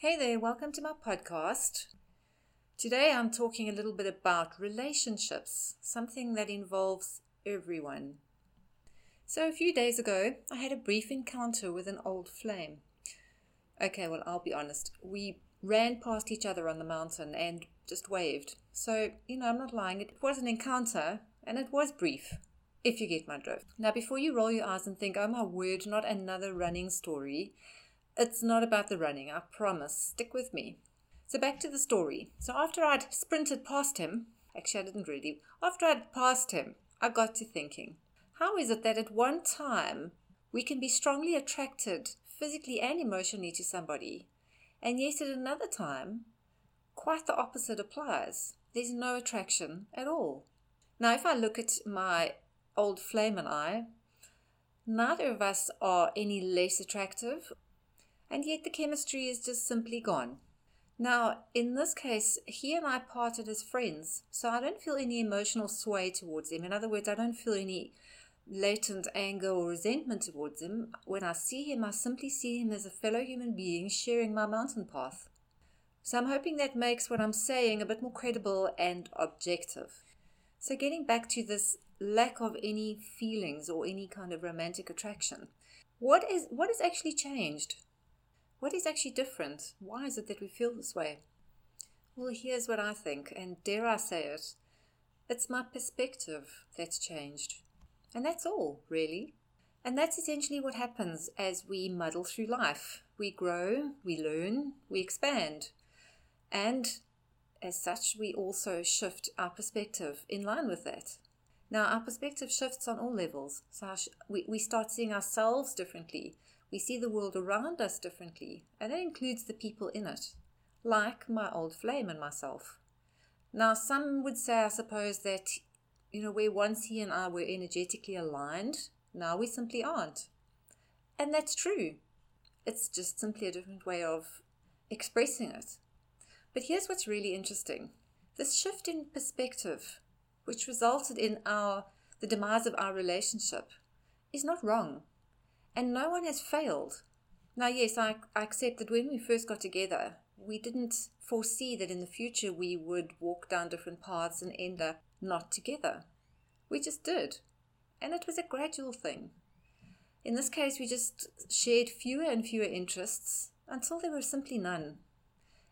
Hey there, welcome to my podcast. Today I'm talking a little bit about relationships, something that involves everyone. So, a few days ago, I had a brief encounter with an old flame. Okay, well, I'll be honest. We ran past each other on the mountain and just waved. So, you know, I'm not lying. It was an encounter and it was brief, if you get my drift. Now, before you roll your eyes and think, oh my word, not another running story, it's not about the running, I promise. Stick with me. So, back to the story. So, after I'd sprinted past him, actually, I didn't really, after I'd passed him, I got to thinking, how is it that at one time we can be strongly attracted physically and emotionally to somebody, and yet at another time, quite the opposite applies? There's no attraction at all. Now, if I look at my old flame and I, neither of us are any less attractive and yet the chemistry is just simply gone. Now, in this case, he and I parted as friends, so I don't feel any emotional sway towards him. In other words, I don't feel any latent anger or resentment towards him. When I see him, I simply see him as a fellow human being sharing my mountain path. So I'm hoping that makes what I'm saying a bit more credible and objective. So, getting back to this lack of any feelings or any kind of romantic attraction, what is what has actually changed? What is actually different? Why is it that we feel this way? Well, here's what I think, and dare I say it, it's my perspective that's changed. And that's all, really. And that's essentially what happens as we muddle through life. We grow, we learn, we expand. And as such, we also shift our perspective in line with that. Now, our perspective shifts on all levels. So we, we start seeing ourselves differently. We see the world around us differently, and that includes the people in it, like my old flame and myself. Now, some would say, I suppose, that, you know, where once he and I were energetically aligned, now we simply aren't. And that's true. It's just simply a different way of expressing it. But here's what's really interesting this shift in perspective, which resulted in our the demise of our relationship, is not wrong and no one has failed. Now, yes, I, I accept that when we first got together, we didn't foresee that in the future we would walk down different paths and end up not together. We just did. And it was a gradual thing. In this case, we just shared fewer and fewer interests until there were simply none.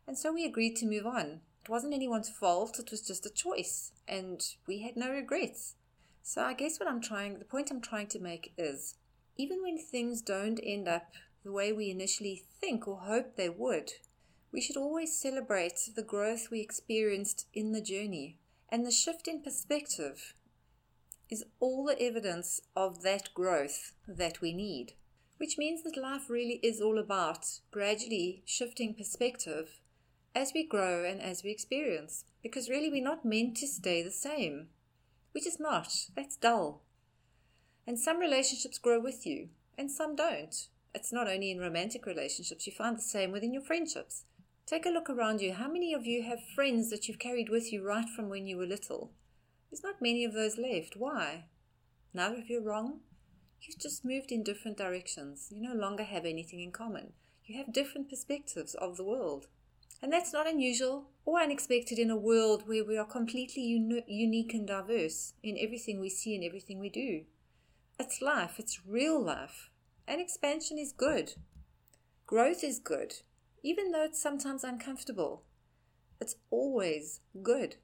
And so we agreed to move on. It wasn't anyone's fault, it was just a choice, and we had no regrets. So I guess what I'm trying, the point I'm trying to make is even when things don't end up the way we initially think or hope they would, we should always celebrate the growth we experienced in the journey. And the shift in perspective is all the evidence of that growth that we need. Which means that life really is all about gradually shifting perspective as we grow and as we experience. Because really, we're not meant to stay the same. We're just not. That's dull. And some relationships grow with you, and some don't. It's not only in romantic relationships, you find the same within your friendships. Take a look around you. How many of you have friends that you've carried with you right from when you were little? There's not many of those left. Why? Now, of you're wrong, you've just moved in different directions. You no longer have anything in common. You have different perspectives of the world. And that's not unusual or unexpected in a world where we are completely uni- unique and diverse in everything we see and everything we do. It's life, it's real life. And expansion is good. Growth is good, even though it's sometimes uncomfortable. It's always good.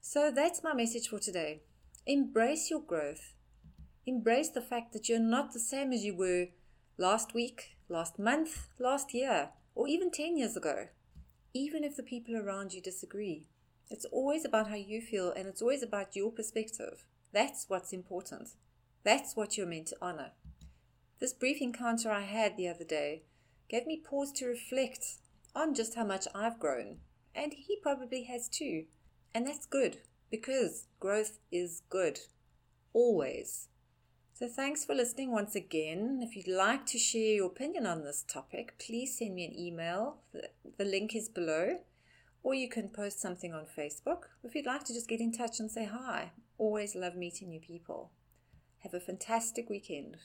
So that's my message for today. Embrace your growth. Embrace the fact that you're not the same as you were last week, last month, last year, or even 10 years ago, even if the people around you disagree. It's always about how you feel and it's always about your perspective. That's what's important. That's what you're meant to honor. This brief encounter I had the other day gave me pause to reflect on just how much I've grown, and he probably has too. And that's good because growth is good. Always. So, thanks for listening once again. If you'd like to share your opinion on this topic, please send me an email. The, the link is below, or you can post something on Facebook. If you'd like to just get in touch and say hi, always love meeting new people. Have a fantastic weekend.